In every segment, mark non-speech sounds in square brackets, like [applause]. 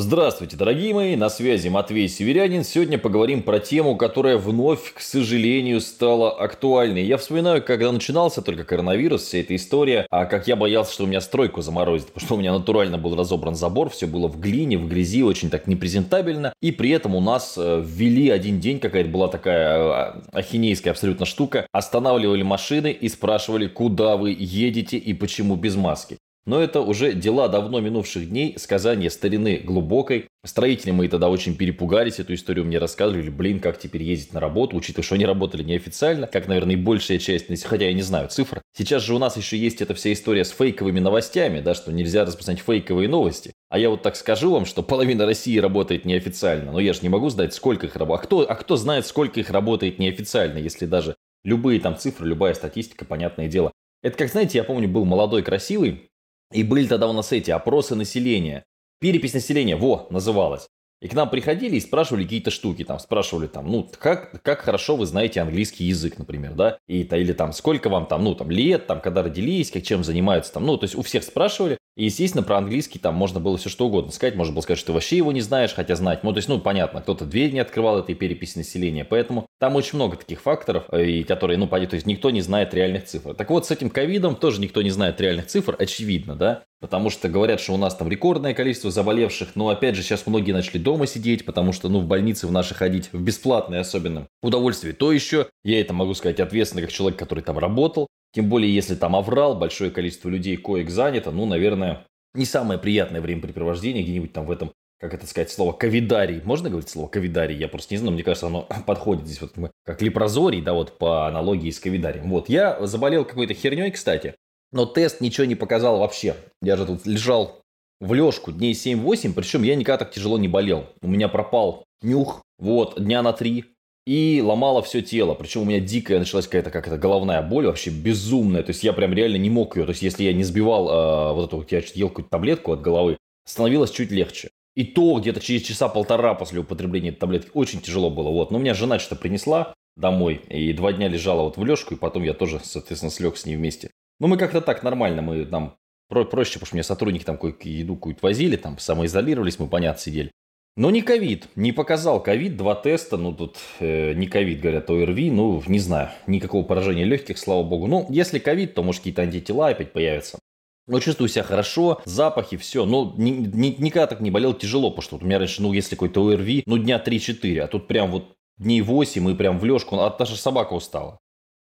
Здравствуйте, дорогие мои, на связи Матвей Северянин. Сегодня поговорим про тему, которая вновь, к сожалению, стала актуальной. Я вспоминаю, когда начинался только коронавирус, вся эта история, а как я боялся, что у меня стройку заморозит, потому что у меня натурально был разобран забор, все было в глине, в грязи, очень так непрезентабельно. И при этом у нас э, ввели один день, какая-то была такая э, ахинейская абсолютно штука, останавливали машины и спрашивали, куда вы едете и почему без маски. Но это уже дела давно минувших дней, сказания старины глубокой. Строители мои тогда очень перепугались, эту историю мне рассказывали. Блин, как теперь ездить на работу, учитывая, что они работали неофициально, как, наверное, и большая часть, хотя я не знаю цифр. Сейчас же у нас еще есть эта вся история с фейковыми новостями, да, что нельзя распространять фейковые новости. А я вот так скажу вам, что половина России работает неофициально, но я же не могу знать, сколько их работает. А кто, а кто знает, сколько их работает неофициально, если даже любые там цифры, любая статистика, понятное дело. Это как, знаете, я помню, был молодой, красивый, и были тогда у нас эти опросы населения. Перепись населения, во, называлась. И к нам приходили и спрашивали какие-то штуки, там, спрашивали там, ну, как, как хорошо вы знаете английский язык, например, да, и, или там, сколько вам там, ну, там, лет, там, когда родились, как чем занимаются, там, ну, то есть у всех спрашивали, и, естественно, про английский там можно было все что угодно сказать, можно было сказать, что ты вообще его не знаешь, хотя знать, ну, то есть, ну, понятно, кто-то дверь не открывал этой переписи населения, поэтому там очень много таких факторов, э, и которые, ну, понятно, то есть никто не знает реальных цифр. Так вот, с этим ковидом тоже никто не знает реальных цифр, очевидно, да, Потому что говорят, что у нас там рекордное количество заболевших, но опять же сейчас многие начали дома сидеть, потому что ну в больнице в наши ходить в бесплатное особенно удовольствие. То еще, я это могу сказать ответственно, как человек, который там работал, тем более если там оврал, большое количество людей коек занято, ну, наверное, не самое приятное времяпрепровождение где-нибудь там в этом как это сказать, слово ковидарий. Можно говорить слово ковидарий? Я просто не знаю, мне кажется, оно [laughs] подходит здесь вот как лепрозорий, да, вот по аналогии с ковидарием. Вот, я заболел какой-то херней, кстати, но тест ничего не показал вообще. Я же тут лежал в лёжку дней 7-8, причем я никогда так тяжело не болел. У меня пропал нюх, вот, дня на три, и ломало все тело. Причем у меня дикая началась какая-то как это головная боль, вообще безумная. То есть я прям реально не мог ее. То есть если я не сбивал э, вот эту, я ел какую-то таблетку от головы, становилось чуть легче. И то где-то через часа полтора после употребления этой таблетки очень тяжело было. Вот. Но у меня жена что-то принесла домой, и два дня лежала вот в лёжку, и потом я тоже, соответственно, слег с ней вместе. Ну, мы как-то так нормально, мы там про проще, потому что мне сотрудники там какую-то еду какую-то возили, там самоизолировались, мы, понятно, сидели. Но не ковид, не показал ковид, два теста, ну тут э, не ковид, говорят, ОРВИ, ну не знаю, никакого поражения легких, слава богу. Ну, если ковид, то может какие-то антитела опять появятся. Но чувствую себя хорошо, запахи, все. Но ни, ни, никогда так не болел тяжело, потому что вот у меня раньше, ну, если какой-то ОРВИ, ну, дня 3-4, а тут прям вот дней 8 и прям в лёжку, а даже собака устала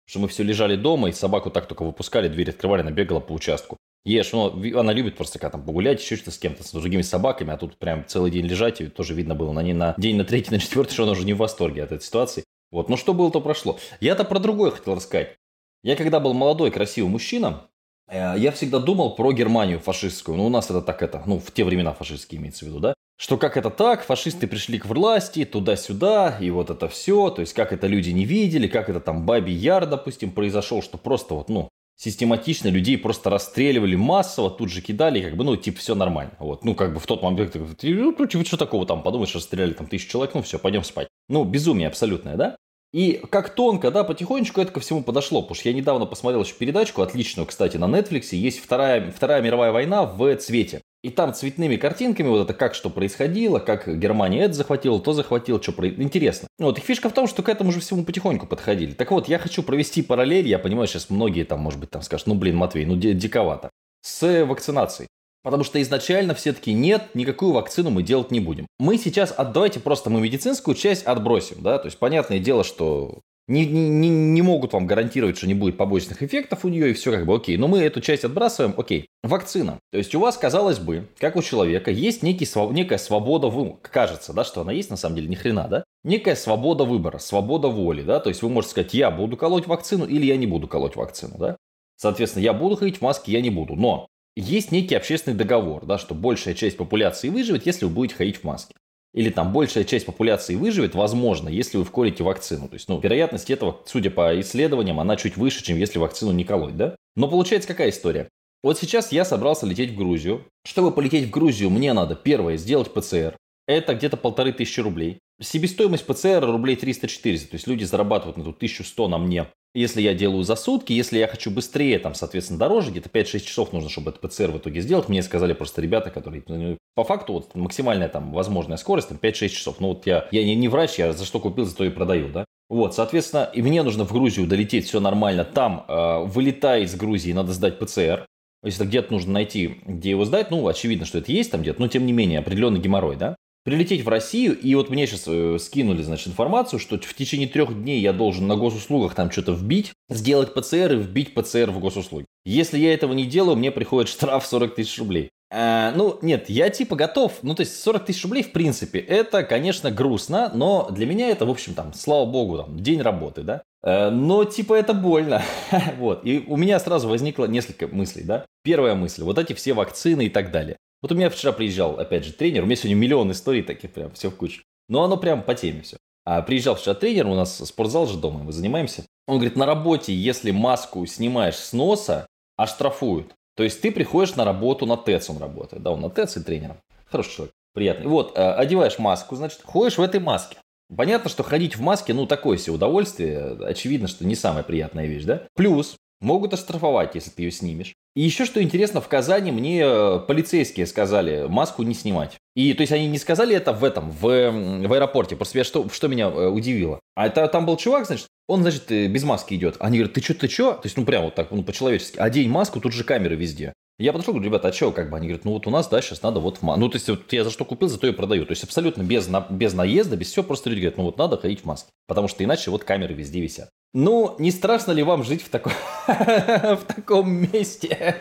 что мы все лежали дома, и собаку так только выпускали, дверь открывали, она бегала по участку. Ешь, ну, она любит просто как там погулять, еще что-то с кем-то, с другими собаками, а тут прям целый день лежать, и тоже видно было на, не на день, на третий, на четвертый, что она уже не в восторге от этой ситуации. Вот, ну что было, то прошло. Я-то про другое хотел рассказать. Я когда был молодой, красивый мужчина, э, я всегда думал про Германию фашистскую. Ну, у нас это так это, ну, в те времена фашистские имеется в виду, да? Что как это так, фашисты пришли к власти, туда-сюда, и вот это все, то есть как это люди не видели, как это там Баби Яр, допустим, произошел, что просто вот, ну, систематично людей просто расстреливали массово, тут же кидали, как бы, ну, типа, все нормально. Вот, ну, как бы в тот момент, ну, что такого там, подумаешь, расстреляли там тысячу человек, ну, все, пойдем спать. Ну, безумие абсолютное, да? И как тонко, да, потихонечку это ко всему подошло. Потому что я недавно посмотрел еще передачку, отличную, кстати, на Netflix. Есть вторая, вторая мировая война в цвете. И там цветными картинками вот это как что происходило, как Германия это захватила, то захватила, что про... интересно. Вот и фишка в том, что к этому же всему потихоньку подходили. Так вот, я хочу провести параллель, я понимаю, сейчас многие там, может быть, там скажут, ну блин, Матвей, ну диковато, с вакцинацией. Потому что изначально все таки нет, никакую вакцину мы делать не будем. Мы сейчас, от, давайте просто мы медицинскую часть отбросим, да, то есть понятное дело, что не, не, не могут вам гарантировать, что не будет побочных эффектов у нее, и все как бы окей. Но мы эту часть отбрасываем, окей. Вакцина. То есть у вас, казалось бы, как у человека, есть некий, некая свобода выбора. Кажется, да, что она есть, на самом деле, ни хрена, да? Некая свобода выбора, свобода воли, да? То есть вы можете сказать, я буду колоть вакцину или я не буду колоть вакцину, да? Соответственно, я буду ходить в маске, я не буду. Но есть некий общественный договор, да, что большая часть популяции выживет, если вы будете ходить в маске или там большая часть популяции выживет, возможно, если вы вколите вакцину. То есть, ну, вероятность этого, судя по исследованиям, она чуть выше, чем если вакцину не колоть, да? Но получается какая история? Вот сейчас я собрался лететь в Грузию. Чтобы полететь в Грузию, мне надо, первое, сделать ПЦР. Это где-то полторы тысячи рублей. себестоимость ПЦР рублей 300-400, то есть люди зарабатывают на эту 1100 на мне. Если я делаю за сутки, если я хочу быстрее, там, соответственно, дороже, где-то 5-6 часов нужно, чтобы этот ПЦР в итоге сделать. Мне сказали просто ребята, которые, ну, по факту, вот максимальная там возможная скорость, там, 5-6 часов. Ну, вот я, я не, не врач, я за что купил, за то и продаю, да. Вот, соответственно, и мне нужно в Грузию долететь, все нормально. Там, э, вылетая из Грузии, надо сдать ПЦР. Если где-то нужно найти, где его сдать, ну, очевидно, что это есть там где-то, но тем не менее, определенный геморрой, да прилететь в Россию, и вот мне сейчас э, скинули, значит, информацию, что в течение трех дней я должен на госуслугах там что-то вбить, сделать ПЦР и вбить ПЦР в госуслуги. Если я этого не делаю, мне приходит штраф 40 тысяч рублей. А, ну, нет, я типа готов. Ну, то есть 40 тысяч рублей, в принципе, это, конечно, грустно, но для меня это, в общем, там, слава богу, там, день работы, да. А, но, типа, это больно. [laughs] вот. И у меня сразу возникло несколько мыслей, да. Первая мысль, вот эти все вакцины и так далее. Вот у меня вчера приезжал, опять же, тренер, у меня сегодня миллион историй таких прям, все в кучу. Но оно прям по теме все. А приезжал вчера тренер, у нас спортзал же дома, мы занимаемся. Он говорит, на работе, если маску снимаешь с носа, оштрафуют. То есть ты приходишь на работу, на ТЭЦ он работает, да, он на ТЭЦ и тренером. Хороший человек, приятный. Вот, э, одеваешь маску, значит, ходишь в этой маске. Понятно, что ходить в маске, ну, такое себе удовольствие. Очевидно, что не самая приятная вещь, да? Плюс, могут оштрафовать, если ты ее снимешь. И еще что интересно, в Казани мне э, полицейские сказали маску не снимать. И то есть они не сказали это в этом, в, в аэропорте. Просто я, что, что меня э, удивило. А это там был чувак, значит, он, значит, э, без маски идет. Они говорят, ты что, ты что? То есть, ну, прям вот так, ну, по-человечески. Одень маску, тут же камеры везде. Я подошел, говорю, ребята, а что, как бы, они говорят, ну вот у нас, да, сейчас надо вот в маске. Ну, то есть, вот я за что купил, за то и продаю. То есть, абсолютно без, на, без наезда, без всего, просто люди говорят, ну вот надо ходить в маске. Потому что иначе вот камеры везде висят. Ну, не страшно ли вам жить в, таком [laughs] в таком месте?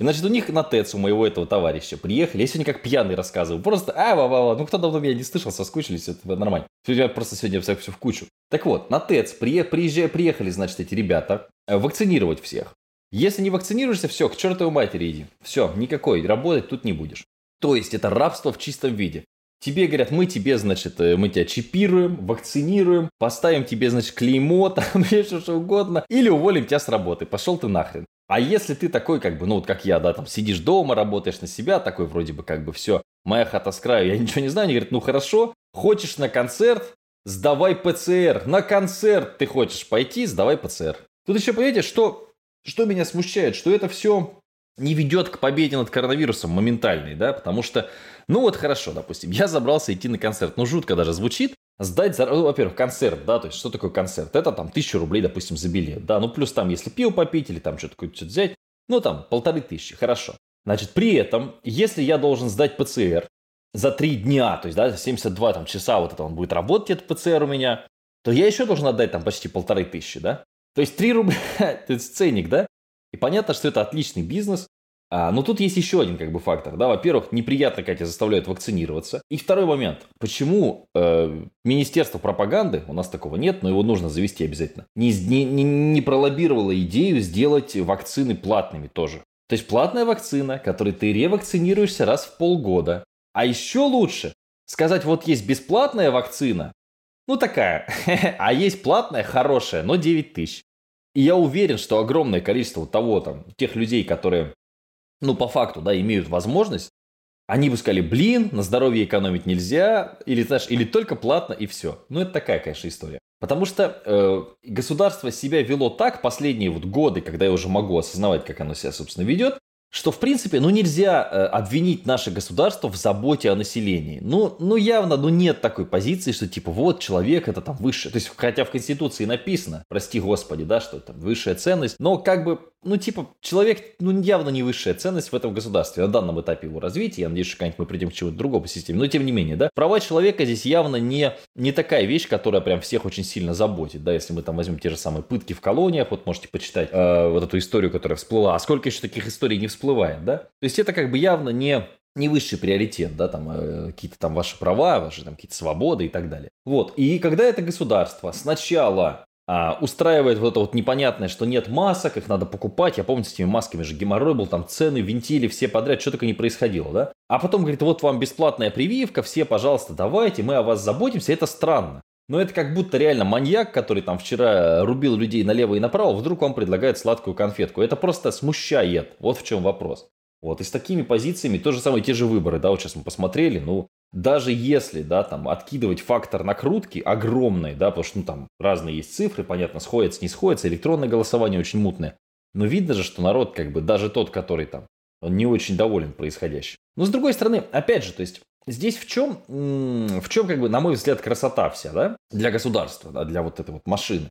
Значит, у них на ТЭЦ у моего этого товарища приехали. Я сегодня как пьяный рассказываю. Просто, а, ва, ва, ва. Ну, кто давно меня не слышал, соскучились, это нормально. Я просто сегодня все, все в кучу. Так вот, на ТЭЦ приезжали, приехали, значит, эти ребята э, вакцинировать всех. Если не вакцинируешься, все, к чертовой матери иди. Все, никакой, работать тут не будешь. То есть это рабство в чистом виде. Тебе говорят, мы тебе, значит, э, мы тебя чипируем, вакцинируем, поставим тебе, значит, клеймо, [laughs] там, еще что угодно, или уволим тебя с работы, пошел ты нахрен. А если ты такой, как бы, ну вот как я, да, там сидишь дома, работаешь на себя, такой вроде бы как бы все, моя хата с краю, я ничего не знаю, они говорят, ну хорошо, хочешь на концерт, сдавай ПЦР, на концерт ты хочешь пойти, сдавай ПЦР. Тут еще, понимаете, что, что меня смущает, что это все не ведет к победе над коронавирусом моментальной, да, потому что, ну вот хорошо, допустим, я забрался идти на концерт, ну жутко даже звучит, сдать, за, ну, во-первых, концерт, да, то есть что такое концерт? Это там тысячу рублей, допустим, за билет, да, ну плюс там, если пиво попить или там что-то что взять, ну там полторы тысячи, хорошо. Значит, при этом, если я должен сдать ПЦР за три дня, то есть, да, 72 там, часа вот это он будет работать, этот ПЦР у меня, то я еще должен отдать там почти полторы тысячи, да? То есть 3 рубля, [laughs] это ценник, да? И понятно, что это отличный бизнес, а, но тут есть еще один как бы фактор. Да? Во-первых, неприятно, как тебя заставляют вакцинироваться. И второй момент. Почему э, Министерство пропаганды, у нас такого нет, но его нужно завести обязательно, не, не, не пролоббировало идею сделать вакцины платными тоже. То есть платная вакцина, которой ты ревакцинируешься раз в полгода. А еще лучше сказать, вот есть бесплатная вакцина, ну такая, [laughs] а есть платная хорошая, но 9 тысяч. И я уверен, что огромное количество того, там, тех людей, которые ну, по факту, да, имеют возможность, они бы сказали, блин, на здоровье экономить нельзя, или, знаешь, или только платно и все. Ну, это такая, конечно, история. Потому что э, государство себя вело так последние вот годы, когда я уже могу осознавать, как оно себя, собственно, ведет, что, в принципе, ну нельзя э, обвинить наше государство в заботе о населении. Ну, ну явно, ну нет такой позиции, что типа вот человек это там высшее. То есть, хотя в Конституции написано, прости господи, да, что это высшая ценность, но как бы, ну типа, человек, ну явно не высшая ценность в этом государстве, на данном этапе его развития. Я надеюсь, что когда-нибудь мы придем к чему-то другому системе. Но тем не менее, да, права человека здесь явно не, не такая вещь, которая прям всех очень сильно заботит, да, если мы там возьмем те же самые пытки в колониях, вот можете почитать э, вот эту историю, которая всплыла. А сколько еще таких историй не всплывает, да? То есть это как бы явно не не высший приоритет, да, там э, какие-то там ваши права, ваши там какие-то свободы и так далее. Вот, и когда это государство сначала а, устраивает вот это вот непонятное, что нет масок, их надо покупать, я помню, с этими масками же геморрой был, там цены, винтили, все подряд, что только не происходило, да? А потом говорит, вот вам бесплатная прививка, все, пожалуйста, давайте, мы о вас заботимся, это странно. Но это как будто реально маньяк, который там вчера рубил людей налево и направо, вдруг вам предлагает сладкую конфетку. Это просто смущает. Вот в чем вопрос. Вот, и с такими позициями то же самое, те же выборы, да, вот сейчас мы посмотрели, ну, даже если, да, там, откидывать фактор накрутки огромный, да, потому что, ну, там, разные есть цифры, понятно, сходятся, не сходятся, электронное голосование очень мутное. Но видно же, что народ, как бы, даже тот, который там, он не очень доволен происходящим. Но, с другой стороны, опять же, то есть, Здесь в чем, в чем, как бы, на мой взгляд, красота вся, да, для государства, да, для вот этой вот машины.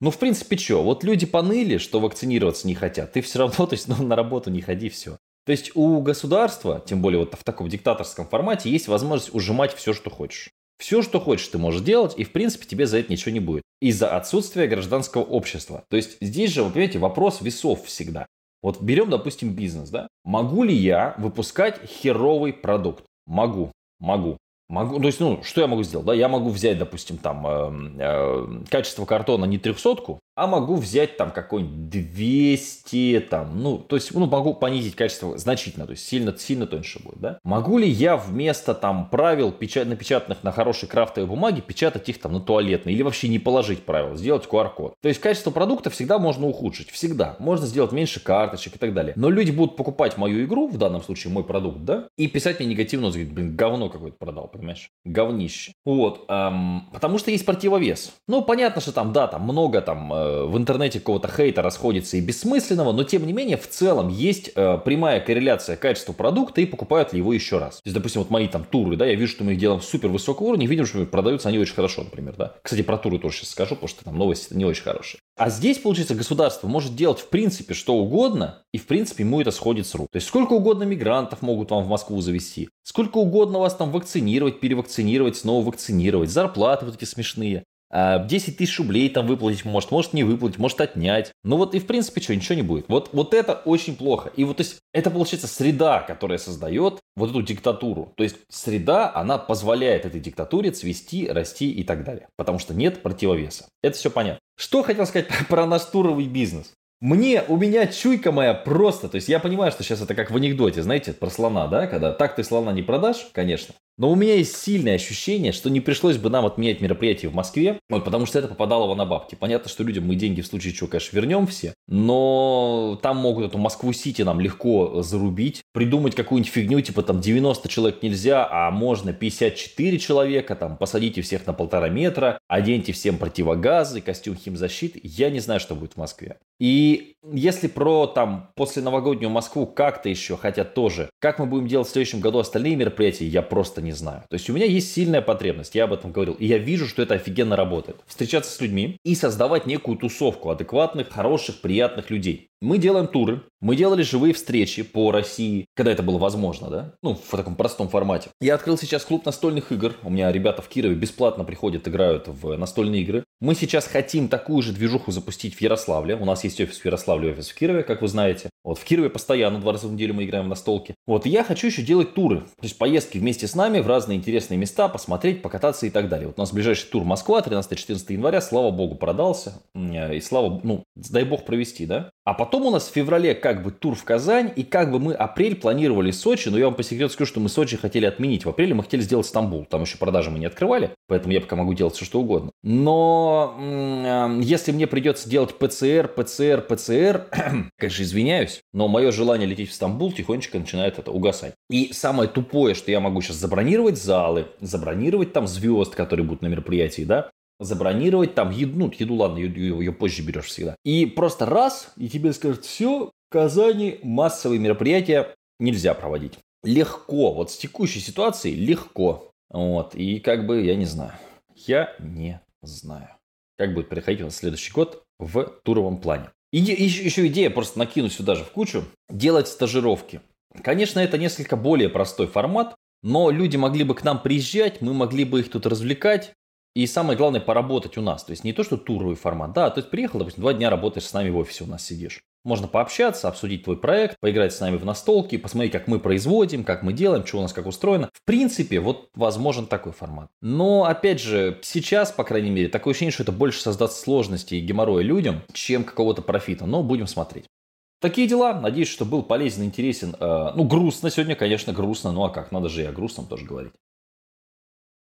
Ну, в принципе, что, вот люди поныли, что вакцинироваться не хотят, ты все равно, [laughs] то есть, ну, на работу не ходи, все. То есть у государства, тем более вот в таком диктаторском формате, есть возможность ужимать все, что хочешь. Все, что хочешь, ты можешь делать, и в принципе тебе за это ничего не будет. Из-за отсутствия гражданского общества. То есть здесь же, вы понимаете, вопрос весов всегда. Вот берем, допустим, бизнес, да? Могу ли я выпускать херовый продукт? Могу, могу. Могу, то есть, ну, что я могу сделать? Да, я могу взять, допустим, там, э, э, качество картона не трехсотку, а могу взять там какой-нибудь 200, там, ну, то есть, ну, могу понизить качество значительно, то есть сильно, сильно тоньше будет, да. Могу ли я вместо там правил, печат, напечатанных на хорошей крафтовой бумаге, печатать их там на туалетной или вообще не положить правила, сделать QR-код. То есть, качество продукта всегда можно ухудшить, всегда. Можно сделать меньше карточек и так далее. Но люди будут покупать мою игру, в данном случае мой продукт, да, и писать мне негативно, говорить, блин, говно какое-то продал, понимаешь? Говнище. Вот, эм, потому что есть противовес. Ну, понятно, что там, да, там много там э, в интернете какого-то хейта расходится и бессмысленного, но тем не менее в целом есть э, прямая корреляция качества продукта и покупают ли его еще раз. То есть, допустим, вот мои там туры, да, я вижу, что мы их делаем супер высокого уровня, видим, что продаются они очень хорошо, например, да. Кстати, про туры тоже сейчас скажу, потому что там новости не очень хорошие. А здесь, получается, государство может делать в принципе что угодно, и в принципе ему это сходит с рук. То есть сколько угодно мигрантов могут вам в Москву завести, сколько угодно вас там вакцинировать, перевакцинировать, снова вакцинировать, зарплаты вот эти смешные. 10 а, тысяч рублей там выплатить может, может не выплатить, может отнять. Ну вот и в принципе что, ничего не будет. Вот, вот это очень плохо. И вот то есть это получается среда, которая создает вот эту диктатуру. То есть среда, она позволяет этой диктатуре цвести, расти и так далее. Потому что нет противовеса. Это все понятно. Что хотел сказать [laughs] про наш туровый бизнес? Мне, у меня чуйка моя просто, то есть я понимаю, что сейчас это как в анекдоте, знаете, про слона, да, когда так ты слона не продашь, конечно, но у меня есть сильное ощущение, что не пришлось бы нам отменять мероприятие в Москве, вот, потому что это попадало на бабки. Понятно, что людям мы деньги в случае чего, конечно, вернем все, но там могут эту Москву-Сити нам легко зарубить, придумать какую-нибудь фигню, типа там 90 человек нельзя, а можно 54 человека, там посадите всех на полтора метра, оденьте всем противогазы, костюм химзащиты. Я не знаю, что будет в Москве. И если про там после новогоднюю Москву как-то еще хотят тоже, как мы будем делать в следующем году остальные мероприятия, я просто не знаю. То есть у меня есть сильная потребность, я об этом говорил, и я вижу, что это офигенно работает. Встречаться с людьми и создавать некую тусовку адекватных, хороших, приятных людей. Мы делаем туры, мы делали живые встречи по России, когда это было возможно, да? Ну, в таком простом формате. Я открыл сейчас клуб настольных игр. У меня ребята в Кирове бесплатно приходят, играют в настольные игры. Мы сейчас хотим такую же движуху запустить в Ярославле. У нас есть офис в Ярославле, офис в Кирове, как вы знаете. Вот в Кирове постоянно два раза в неделю мы играем в настолки. Вот, и я хочу еще делать туры. То есть поездки вместе с нами в разные интересные места, посмотреть, покататься и так далее. Вот у нас ближайший тур Москва, 13-14 января, слава богу, продался. И слава, ну, дай бог провести, да? А потом у нас в феврале как бы тур в Казань, и как бы мы апрель планировали Сочи, но я вам по секрету скажу, что мы Сочи хотели отменить. В апреле мы хотели сделать Стамбул, там еще продажи мы не открывали, поэтому я пока могу делать все что угодно. Но э, если мне придется делать ПЦР, ПЦР, ПЦР, [clears throat] конечно, извиняюсь, но мое желание лететь в Стамбул тихонечко начинает это угасать. И самое тупое, что я могу сейчас забронировать залы, забронировать там звезд, которые будут на мероприятии, да, забронировать там еду, ну, еду, ладно, еду, ее позже берешь всегда. И просто раз, и тебе скажут, все, Казани массовые мероприятия нельзя проводить. Легко, вот с текущей ситуацией легко. Вот, и как бы, я не знаю, я не знаю, как будет проходить у нас следующий год в туровом плане. И еще, еще идея, просто накину сюда же в кучу, делать стажировки. Конечно, это несколько более простой формат, но люди могли бы к нам приезжать, мы могли бы их тут развлекать, и самое главное, поработать у нас. То есть не то, что туровый формат. Да, то есть приехал, допустим, два дня работаешь с нами в офисе, у нас сидишь. Можно пообщаться, обсудить твой проект, поиграть с нами в настолки, посмотреть, как мы производим, как мы делаем, что у нас как устроено. В принципе, вот возможен такой формат. Но, опять же, сейчас, по крайней мере, такое ощущение, что это больше создаст сложности и геморроя людям, чем какого-то профита. Но будем смотреть. Такие дела. Надеюсь, что был полезен, интересен. Э, ну, грустно сегодня, конечно, грустно. Ну, а как? Надо же и о грустном тоже говорить.